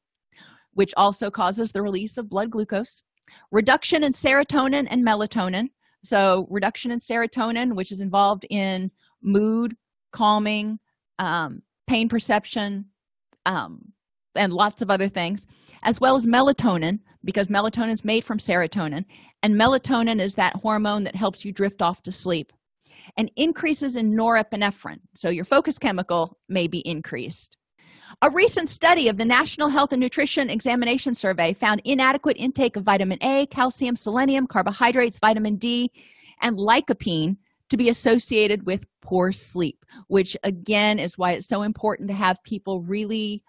which also causes the release of blood glucose, reduction in serotonin and melatonin. So, reduction in serotonin, which is involved in mood, calming, um, pain perception, um, and lots of other things, as well as melatonin, because melatonin is made from serotonin. And melatonin is that hormone that helps you drift off to sleep and increases in norepinephrine. So your focus chemical may be increased. A recent study of the National Health and Nutrition Examination Survey found inadequate intake of vitamin A, calcium, selenium, carbohydrates, vitamin D, and lycopene to be associated with poor sleep, which again is why it's so important to have people really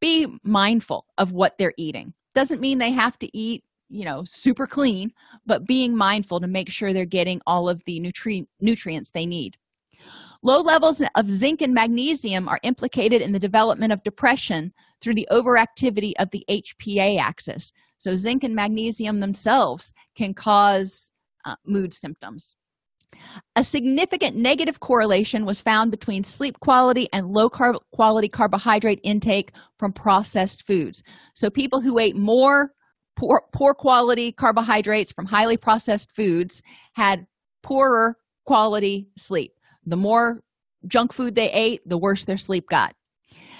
be mindful of what they're eating. Doesn't mean they have to eat you know super clean but being mindful to make sure they're getting all of the nutri- nutrients they need. Low levels of zinc and magnesium are implicated in the development of depression through the overactivity of the hpa axis. So zinc and magnesium themselves can cause uh, mood symptoms a significant negative correlation was found between sleep quality and low carb quality carbohydrate intake from processed foods so people who ate more poor, poor quality carbohydrates from highly processed foods had poorer quality sleep. The more junk food they ate, the worse their sleep got.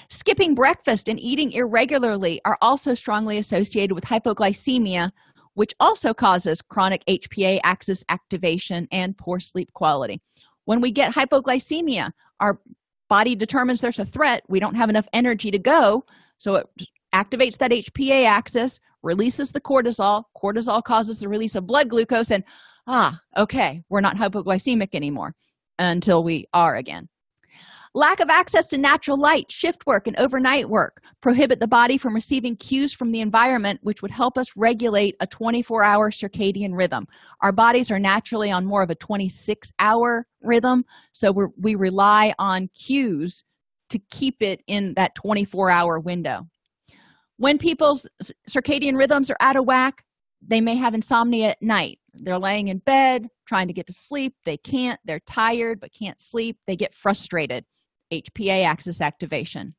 Skipping breakfast and eating irregularly are also strongly associated with hypoglycemia, which also causes chronic HPA axis activation and poor sleep quality. When we get hypoglycemia, our body determines there's a threat. We don't have enough energy to go, so it activates that HPA axis, releases the cortisol. Cortisol causes the release of blood glucose, and ah, okay, we're not hypoglycemic anymore. until we are again lack of access to natural light shift work and overnight work prohibit the body from receiving cues from the environment which would help us regulate a 24 hour circadian rhythm. Our bodies are naturally on more of a 26 hour rhythm so we rely on cues to keep it in that 24 hour window. When people's circadian rhythms are out of whack they may have insomnia at night. They're laying in bed trying to get to sleep. They can't. They're tired but can't sleep. They get frustrated hpa axis activation.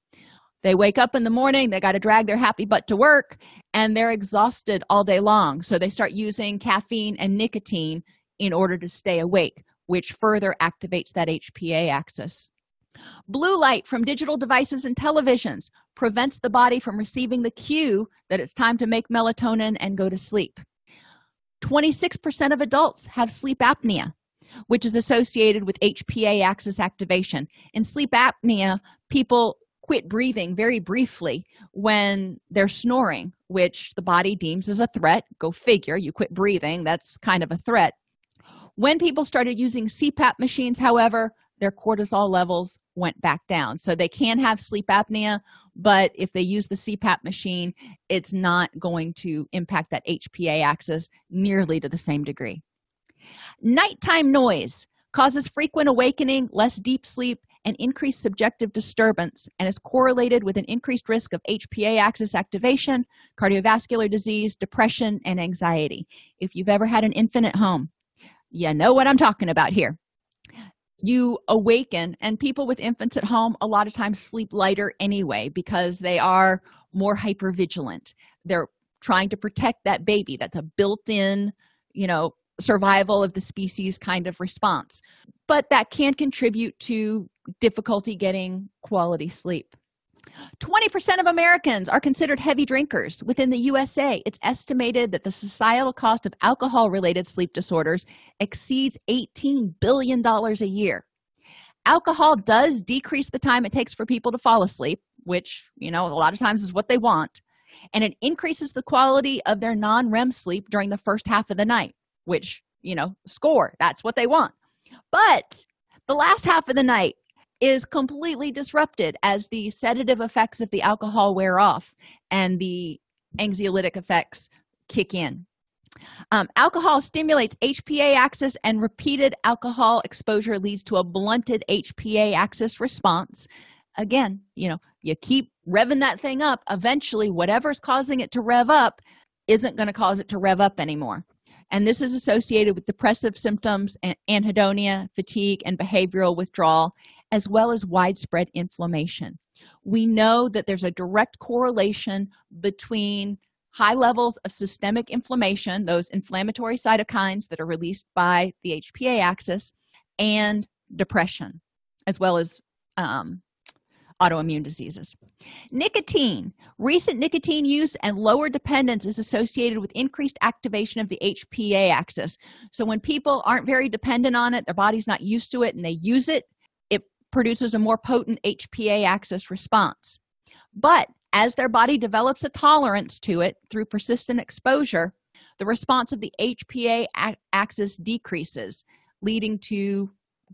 They wake up in the morning they got to drag their happy butt to work and they're exhausted all day long. So they start using caffeine and nicotine in order to stay awake which further activates that hpa axis. Blue light from digital devices and televisions prevents the body from receiving the cue that it's time to make melatonin and go to sleep. 26% of adults have sleep apnea which is associated with hpa axis activation. In sleep apnea people quit breathing very briefly when they're snoring which the body deems as a threat. Go figure you quit breathing that's kind of a threat. When people started using cpap machines however their cortisol levels went back down. So they can have sleep apnea but if they use the cpap machine it's not going to impact that hpa axis nearly to the same degree nighttime noise causes frequent awakening less deep sleep and increased subjective disturbance and is correlated with an increased risk of hpa axis activation cardiovascular disease depression and anxiety. If you've ever had an infant at home you know what i'm talking about here. You awaken and people with infants at home a lot of times sleep lighter anyway because they are more hyper vigilant they're trying to protect that baby. That's a built-in you know survival of the species kind of response but that can contribute to difficulty getting quality sleep 20% of Americans are considered heavy drinkers. Within the USA, it's estimated that the societal cost of alcohol related sleep disorders exceeds $18 billion a year. Alcohol does decrease the time it takes for people to fall asleep, which, you know, a lot of times is what they want, and it increases the quality of their non REM sleep during the first half of the night, which, you know, score, that's what they want. But the last half of the night is completely disrupted as the sedative effects of the alcohol wear off and the anxiolytic effects kick in. Um, alcohol stimulates hpa axis and repeated alcohol exposure leads to a blunted hpa axis response. Again you know you keep revving that thing up. Eventually whatever's causing it to rev up isn't going to cause it to rev up anymore and this is associated with depressive symptoms anhedonia fatigue and behavioral withdrawal as well as widespread inflammation. We know that there's a direct correlation between high levels of systemic inflammation those inflammatory cytokines that are released by the hpa axis and depression as well as um, autoimmune diseases. Nicotine recent nicotine use and lower dependence is associated with increased activation of the hpa axis. So when people aren't very dependent on it their body's not used to it and they use it it produces a more potent hpa axis response. But as their body develops a tolerance to it through persistent exposure the response of the hpa axis decreases leading to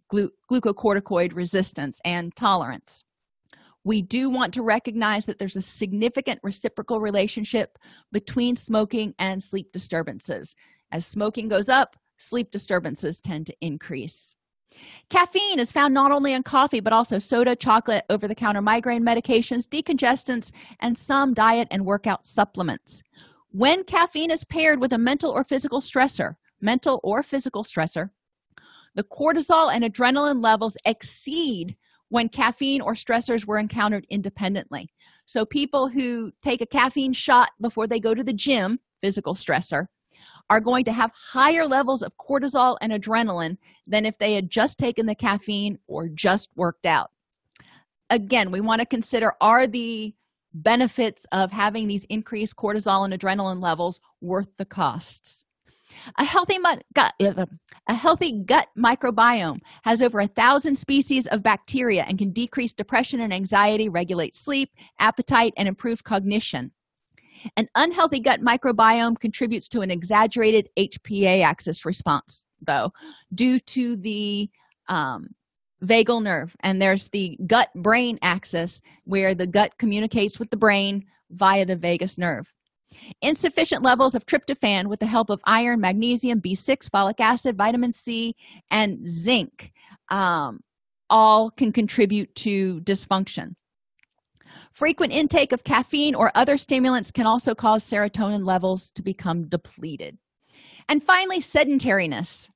glu glucocorticoid resistance and tolerance we do want to recognize that there's a significant reciprocal relationship between smoking and sleep disturbances. As smoking goes up sleep disturbances tend to increase. Caffeine is found not only in coffee but also soda chocolate over-the-counter migraine medications decongestants and some diet and workout supplements. When caffeine is paired with a mental or physical stressor mental or physical stressor the cortisol and adrenaline levels exceed when caffeine or stressors were encountered independently. So people who take a caffeine shot before they go to the gym physical stressor are going to have higher levels of cortisol and adrenaline than if they had just taken the caffeine or just worked out. Again we want to consider are the benefits of having these increased cortisol and adrenaline levels worth the costs a healthy gut a healthy gut microbiome has over a thousand species of bacteria and can decrease depression and anxiety regulate sleep appetite and improve cognition. An unhealthy gut microbiome contributes to an exaggerated hpa axis response though due to the um, vagal nerve. And there's the gut brain axis where the gut communicates with the brain via the vagus nerve insufficient levels of tryptophan with the help of iron magnesium b6 folic acid vitamin c and zinc um, all can contribute to dysfunction. Frequent intake of caffeine or other stimulants can also cause serotonin levels to become depleted. And finally sedentariness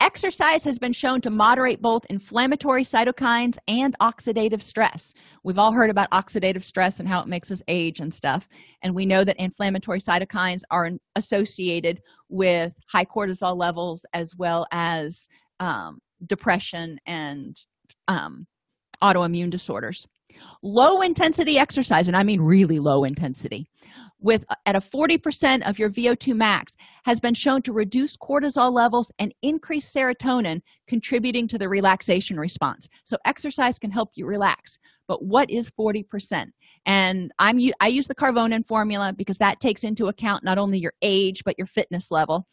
exercise has been shown to moderate both inflammatory cytokines and oxidative stress. We've all heard about oxidative stress and how it makes us age and stuff and we know that inflammatory cytokines are associated with high cortisol levels as well as um, depression and um, autoimmune disorders. Low intensity exercise and i mean really low intensity with at a 40% of your VO2 max has been shown to reduce cortisol levels and increase serotonin contributing to the relaxation response. So exercise can help you relax. But what is 40%? And I'm I use the Karvonen formula because that takes into account not only your age but your fitness level.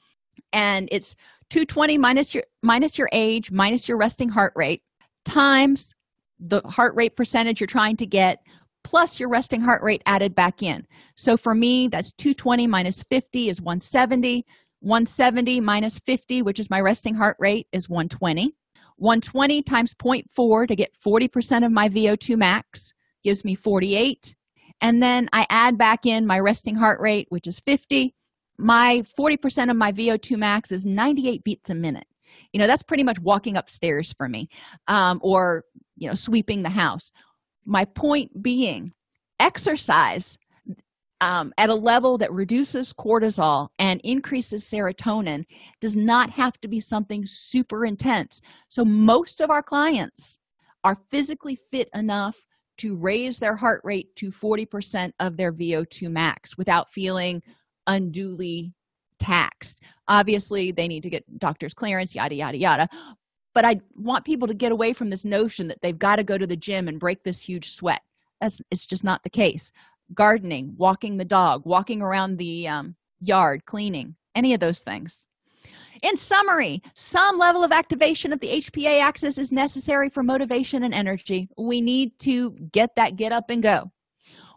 And it's 220 minus your minus your age minus your resting heart rate times the heart rate percentage you're trying to get plus your resting heart rate added back in. So for me, that's 220 minus 50 is 170. 170 minus 50, which is my resting heart rate, is 120. 120 times 0.4 to get 40% of my VO2 max gives me 48. And then I add back in my resting heart rate, which is 50. My 40% of my VO2 max is 98 beats a minute. You know, that's pretty much walking upstairs for me um, or, you know, sweeping the house my point being exercise um, at a level that reduces cortisol and increases serotonin does not have to be something super intense so most of our clients are physically fit enough to raise their heart rate to 40% of their VO2 max without feeling unduly taxed. Obviously, they need to get doctor's clearance, yada, yada, yada but i want people to get away from this notion that they've got to go to the gym and break this huge sweat. That's it's just not the case. Gardening walking the dog walking around the um, yard cleaning any of those things. In summary some level of activation of the hpa axis is necessary for motivation and energy. We need to get that get up and go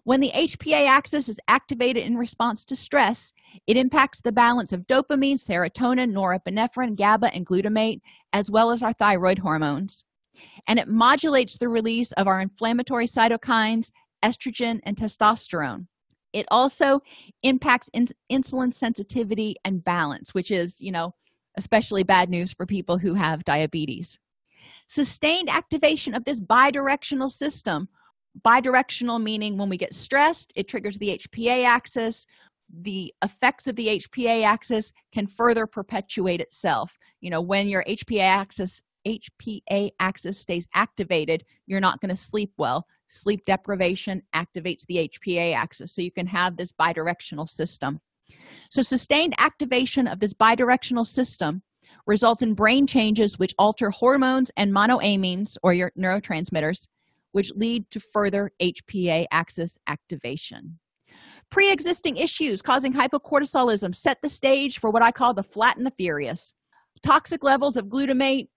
when the hpa axis is activated in response to stress it impacts the balance of dopamine serotonin norepinephrine gaba and glutamate as well as our thyroid hormones. And it modulates the release of our inflammatory cytokines estrogen and testosterone. It also impacts in insulin sensitivity and balance which is you know especially bad news for people who have diabetes. Sustained activation of this bidirectional system bidirectional meaning when we get stressed it triggers the hpa axis. The effects of the hpa axis can further perpetuate itself. You know when your hpa axis hpa axis stays activated you're not going to sleep well. Sleep deprivation activates the hpa axis so you can have this bidirectional system. So sustained activation of this bidirectional system results in brain changes which alter hormones and monoamines or your neurotransmitters which lead to further HPA axis activation. Pre existing issues causing hypocortisolism set the stage for what I call the flat and the furious. Toxic levels of glutamate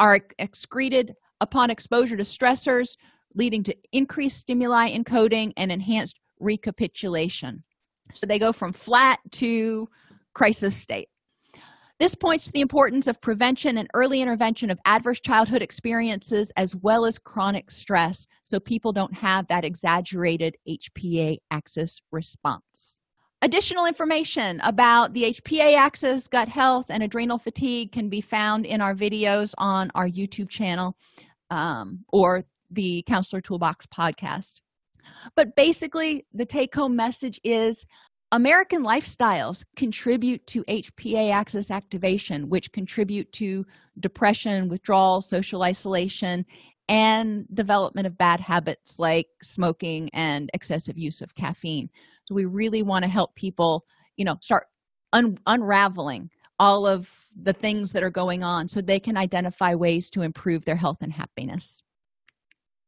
are excreted upon exposure to stressors, leading to increased stimuli encoding and enhanced recapitulation. So they go from flat to crisis state. This points to the importance of prevention and early intervention of adverse childhood experiences as well as chronic stress so people don't have that exaggerated HPA axis response. Additional information about the HPA axis, gut health, and adrenal fatigue can be found in our videos on our YouTube channel um, or the Counselor Toolbox podcast. But basically, the take home message is American lifestyles contribute to HPA axis activation, which contribute to depression, withdrawal, social isolation, and development of bad habits like smoking and excessive use of caffeine. So we really want to help people, you know, start un- unraveling all of the things that are going on so they can identify ways to improve their health and happiness.